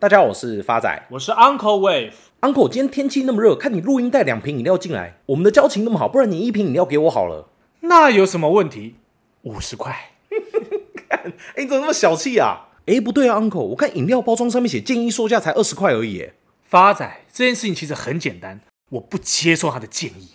大家好，我是发仔，我是 Uncle Wave。Uncle，今天天气那么热，看你录音带两瓶饮料进来，我们的交情那么好，不然你一瓶饮料给我好了。那有什么问题？五十块。哎、欸，你怎么那么小气啊？哎、欸，不对啊，Uncle，我看饮料包装上面写建议售价才二十块而已。发仔，这件事情其实很简单，我不接受他的建议。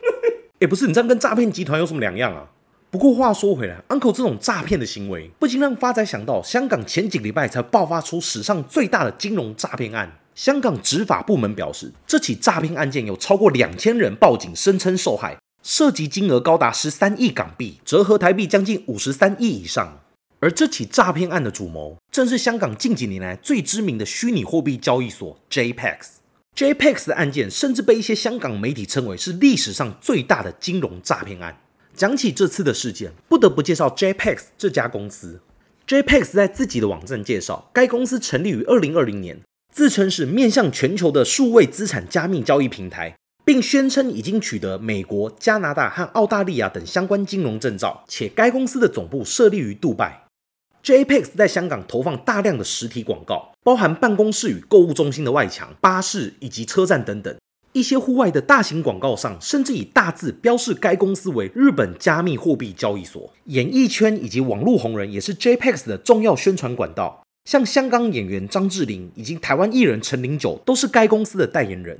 哎、欸，不是，你这样跟诈骗集团有什么两样啊？不过话说回来，Uncle 这种诈骗的行为，不禁让发仔想到香港前几礼拜才爆发出史上最大的金融诈骗案。香港执法部门表示，这起诈骗案件有超过两千人报警，声称受害，涉及金额高达十三亿港币，折合台币将近五十三亿以上。而这起诈骗案的主谋，正是香港近几年来最知名的虚拟货币交易所 JPEX。JPEX 的案件甚至被一些香港媒体称为是历史上最大的金融诈骗案。讲起这次的事件，不得不介绍 JPEX 这家公司。JPEX 在自己的网站介绍，该公司成立于二零二零年，自称是面向全球的数位资产加密交易平台，并宣称已经取得美国、加拿大和澳大利亚等相关金融证照，且该公司的总部设立于杜拜。JPEX 在香港投放大量的实体广告，包含办公室与购物中心的外墙、巴士以及车站等等。一些户外的大型广告上，甚至以大字标示该公司为日本加密货币交易所。演艺圈以及网络红人也是 JPEX 的重要宣传管道，像香港演员张智霖以及台湾艺人陈零九都是该公司的代言人。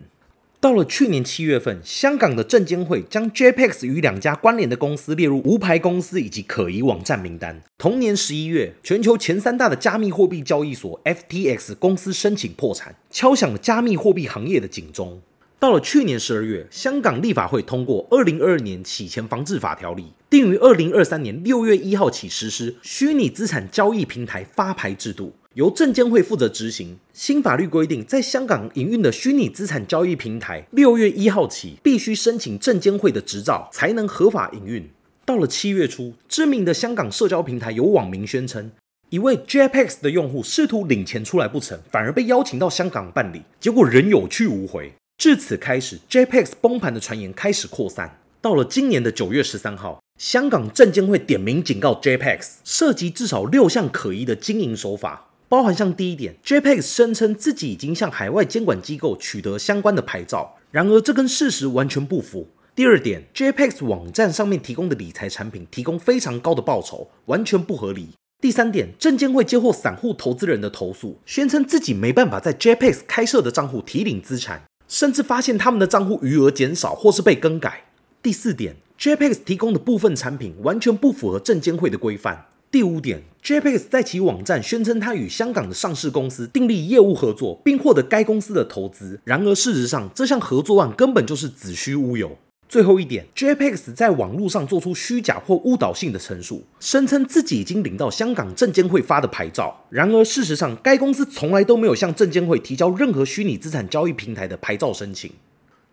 到了去年七月份，香港的证监会将 JPEX 与两家关联的公司列入无牌公司以及可疑网站名单。同年十一月，全球前三大的加密货币交易所 FTX 公司申请破产，敲响了加密货币行业的警钟。到了去年十二月，香港立法会通过《二零二二年洗钱防治法条例》，定于二零二三年六月一号起实施虚拟资产交易平台发牌制度，由证监会负责执行。新法律规定，在香港营运的虚拟资产交易平台，六月一号起必须申请证监会的执照，才能合法营运。到了七月初，知名的香港社交平台有网民宣称，一位 JPEX 的用户试图领钱出来不成，反而被邀请到香港办理，结果仍有去无回。至此开始，JPEX 崩盘的传言开始扩散。到了今年的九月十三号，香港证监会点名警告 JPEX，涉及至少六项可疑的经营手法，包含像第一点，JPEX 声称自己已经向海外监管机构取得相关的牌照，然而这跟事实完全不符。第二点，JPEX 网站上面提供的理财产品提供非常高的报酬，完全不合理。第三点，证监会接获散户投资人的投诉，宣称自己没办法在 JPEX 开设的账户提领资产。甚至发现他们的账户余额减少或是被更改。第四点，JPEX 提供的部分产品完全不符合证监会的规范。第五点，JPEX 在其网站宣称他与香港的上市公司订立业务合作，并获得该公司的投资。然而事实上，这项合作案根本就是子虚乌有。最后一点，JPEX 在网络上做出虚假或误导性的陈述，声称自己已经领到香港证监会发的牌照。然而，事实上，该公司从来都没有向证监会提交任何虚拟资产交易平台的牌照申请。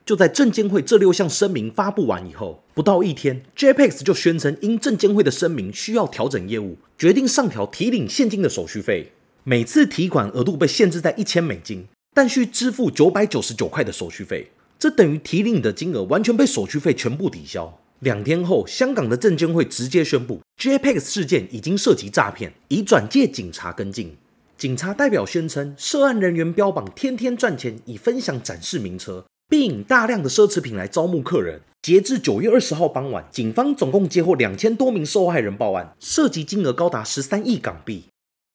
就在证监会这六项声明发布完以后，不到一天，JPEX 就宣称因证监会的声明需要调整业务，决定上调提领现金的手续费。每次提款额度被限制在一千美金，但需支付九百九十九块的手续费。这等于提领的金额完全被手续费全部抵消。两天后，香港的证监会直接宣布，JPEX 事件已经涉及诈骗，已转介警察跟进。警察代表宣称，涉案人员标榜天天赚钱，以分享展示名车，并引大量的奢侈品来招募客人。截至九月二十号傍晚，警方总共接获两千多名受害人报案，涉及金额高达十三亿港币。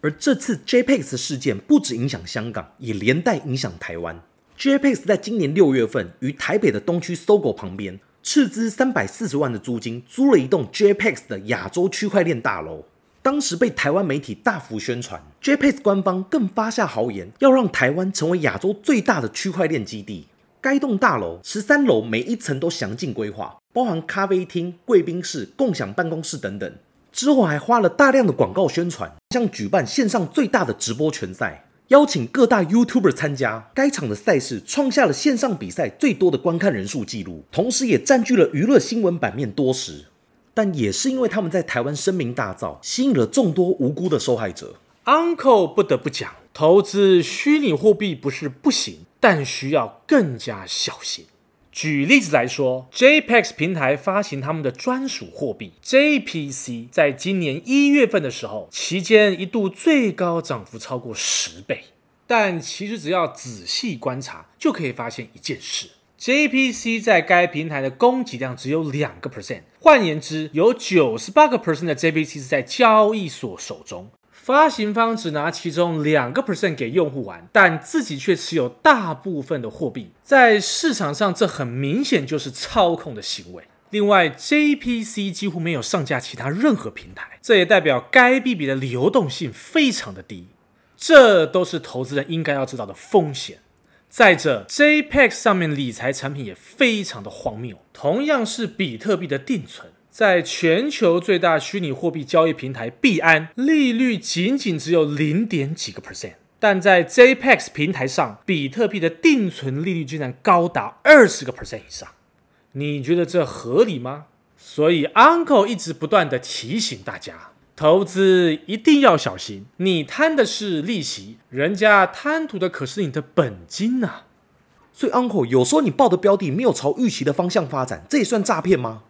而这次 JPEX 事件不只影响香港，也连带影响台湾。JPEX 在今年六月份于台北的东区 SOGO 旁边斥资三百四十万的租金租了一栋 JPEX 的亚洲区块链大楼，当时被台湾媒体大幅宣传，JPEX 官方更发下豪言，要让台湾成为亚洲最大的区块链基地。该栋大楼十三楼每一层都详尽规划，包含咖啡厅、贵宾室、共享办公室等等。之后还花了大量的广告宣传，像举办线上最大的直播拳赛。邀请各大 YouTuber 参加该场的赛事，创下了线上比赛最多的观看人数记录，同时也占据了娱乐新闻版面多时。但也是因为他们在台湾声名大噪，吸引了众多无辜的受害者。Uncle 不得不讲，投资虚拟货币不是不行，但需要更加小心。举例子来说，JPEX 平台发行他们的专属货币 JPC，在今年一月份的时候，期间一度最高涨幅超过十倍。但其实只要仔细观察，就可以发现一件事：JPC 在该平台的供给量只有两个 percent，换言之，有九十八个 percent 的 JPC 是在交易所手中。发行方只拿其中两个 percent 给用户玩，但自己却持有大部分的货币，在市场上，这很明显就是操控的行为。另外，JPC 几乎没有上架其他任何平台，这也代表该币别的流动性非常的低，这都是投资人应该要知道的风险。再者，JPEX 上面理财产品也非常的荒谬，同样是比特币的定存。在全球最大虚拟货币交易平台币安，利率仅仅只有零点几个 percent，但在 JPEX 平台上，比特币的定存利率居然高达二十个 percent 以上。你觉得这合理吗？所以 Uncle 一直不断地提醒大家，投资一定要小心，你贪的是利息，人家贪图的可是你的本金呐、所以 Uncle 有时候你报的标的没有朝预期的方向发展，这也算诈骗吗？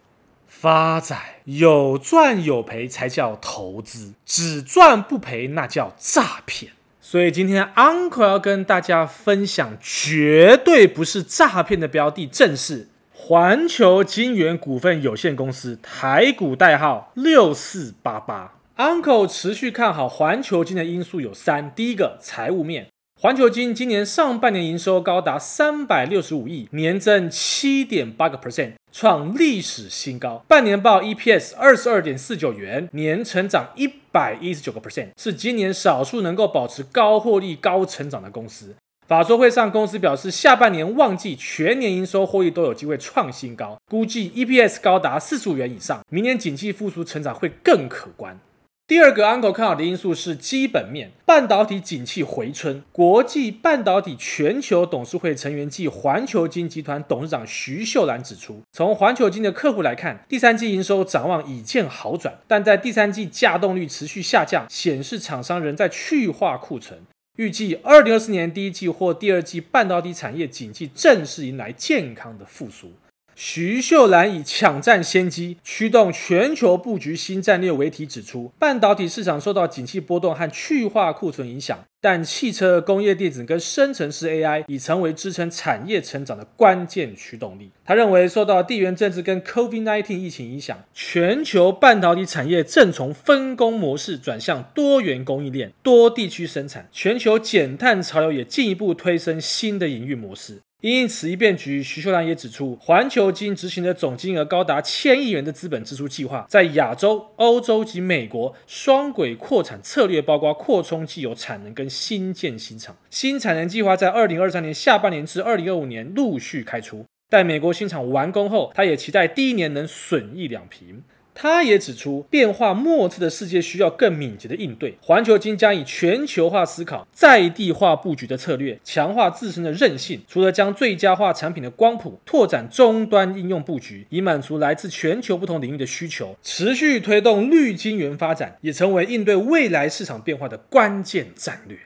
发仔有赚有赔才叫投资，只赚不赔那叫诈骗。所以今天 Uncle 要跟大家分享绝对不是诈骗的标的，正是环球金源股份有限公司，台股代号六四八八。Uncle 持续看好环球金的因素有三：第一个，财务面。环球金今年上半年营收高达三百六十五亿，年增七点八个 percent，创历史新高。半年报 EPS 二十二点四九元，年成长一百一十九个 percent，是今年少数能够保持高获利、高成长的公司。法说会上，公司表示，下半年旺季全年营收获利都有机会创新高，估计 EPS 高达四十五元以上。明年景气复苏，成长会更可观。第二个 Uncle 看好的因素是基本面，半导体景气回春。国际半导体全球董事会成员暨环球金集团董事长徐秀兰指出，从环球金的客户来看，第三季营收展望已见好转，但在第三季稼动率持续下降，显示厂商仍在去化库存。预计二零二四年第一季或第二季半导体产业景气正式迎来健康的复苏。徐秀兰以抢占先机、驱动全球布局新战略为题指出，半导体市场受到景气波动和去化库存影响，但汽车、工业电子跟生成式 AI 已成为支撑产业成长的关键驱动力。他认为，受到地缘政治跟 COVID-19 疫情影响，全球半导体产业正从分工模式转向多元供应链、多地区生产，全球减碳潮流也进一步推升新的营运模式。因此一变局，徐秀兰也指出，环球金执行的总金额高达千亿元的资本支出计划，在亚洲、欧洲及美国双轨扩产策略，包括扩充既有产能跟新建新厂。新产能计划在二零二三年下半年至二零二五年陆续开出。待美国新厂完工后，他也期待第一年能损益两平。他也指出，变化莫测的世界需要更敏捷的应对。环球金将以全球化思考、在地化布局的策略，强化自身的韧性。除了将最佳化产品的光谱拓展终端应用布局，以满足来自全球不同领域的需求，持续推动绿晶圆发展，也成为应对未来市场变化的关键战略。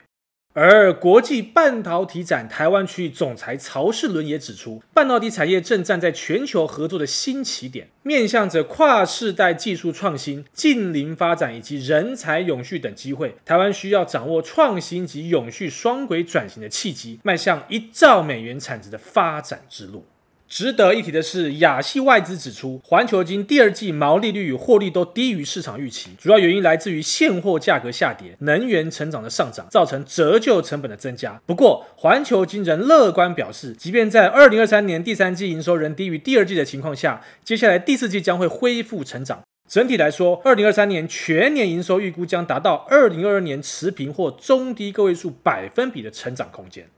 而国际半导体展台湾区总裁曹世伦也指出，半导体产业正站在全球合作的新起点，面向着跨世代技术创新、近邻发展以及人才永续等机会。台湾需要掌握创新及永续双轨转型的契机，迈向一兆美元产值的发展之路。值得一提的是，亚系外资指出，环球金第二季毛利率与获利都低于市场预期，主要原因来自于现货价格下跌、能源成长的上涨，造成折旧成本的增加。不过，环球金仍乐观表示，即便在二零二三年第三季营收仍低于第二季的情况下，接下来第四季将会恢复成长。整体来说，二零二三年全年营收预估将达到二零二二年持平或中低个位数百分比的成长空间。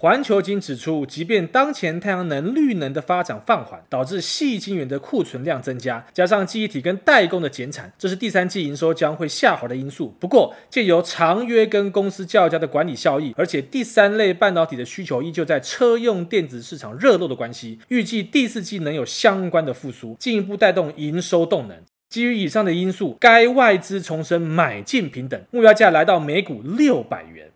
环球金指出，即便当前太阳能、绿能的发展放缓，导致细晶圆的库存量增加，加上记忆体跟代工的减产，这是第三季营收将会下滑的因素。不过，借由长约跟公司较佳的管理效益，而且第三类半导体的需求依旧在车用电子市场热络的关系，预计第四季能有相关的复苏，进一步带动营收动能。基于以上的因素，该外资重申买进平等，目标价来到每股六百元。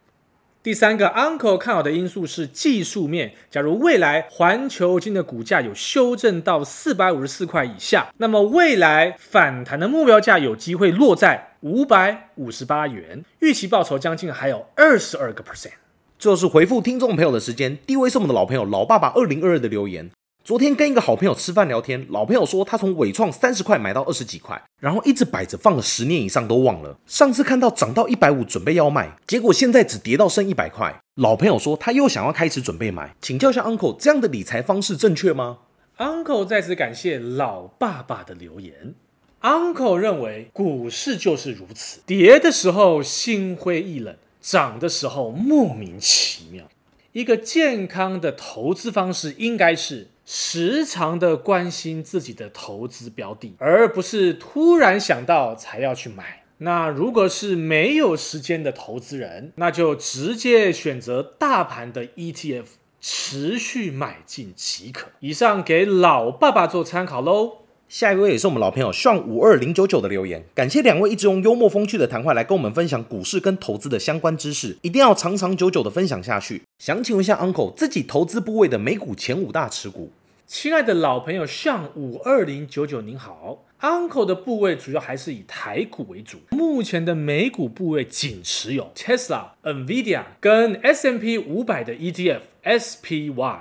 第三个 Uncle 看好的因素是技术面。假如未来环球金的股价有修正到四百五十四块以下，那么未来反弹的目标价有机会落在五百五十八元，预期报酬将近还有二十二个 percent。这是回复听众朋友的时间，第一位是我们的老朋友老爸爸二零二二的留言。昨天跟一个好朋友吃饭聊天，老朋友说他从伟创三十块买到二十几块，然后一直摆着放了十年以上都忘了。上次看到涨到一百五，准备要卖，结果现在只跌到剩一百块。老朋友说他又想要开始准备买，请教一下 Uncle，这样的理财方式正确吗？Uncle 再次感谢老爸爸的留言。Uncle 认为股市就是如此，跌的时候心灰意冷。涨的时候莫名其妙。一个健康的投资方式应该是时常的关心自己的投资标的，而不是突然想到才要去买。那如果是没有时间的投资人，那就直接选择大盘的 ETF，持续买进即可。以上给老爸爸做参考喽。下一位也是我们老朋友上五二零九九的留言，感谢两位一直用幽默风趣的谈话来跟我们分享股市跟投资的相关知识，一定要长长久久的分享下去。想请问一下 Uncle，自己投资部位的美股前五大持股？亲爱的老朋友上五二零九九您好，Uncle 的部位主要还是以台股为主，目前的美股部位仅持有 Tesla、Nvidia 跟 S&P 五百的 ETF SPY。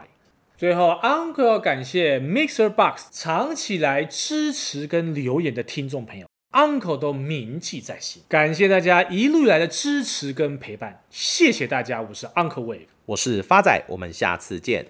最后，Uncle 要感谢 Mixer Box 长期来支持跟留言的听众朋友，Uncle 都铭记在心。感谢大家一路以来的支持跟陪伴，谢谢大家。我是 Uncle Wave，我是发仔，我们下次见。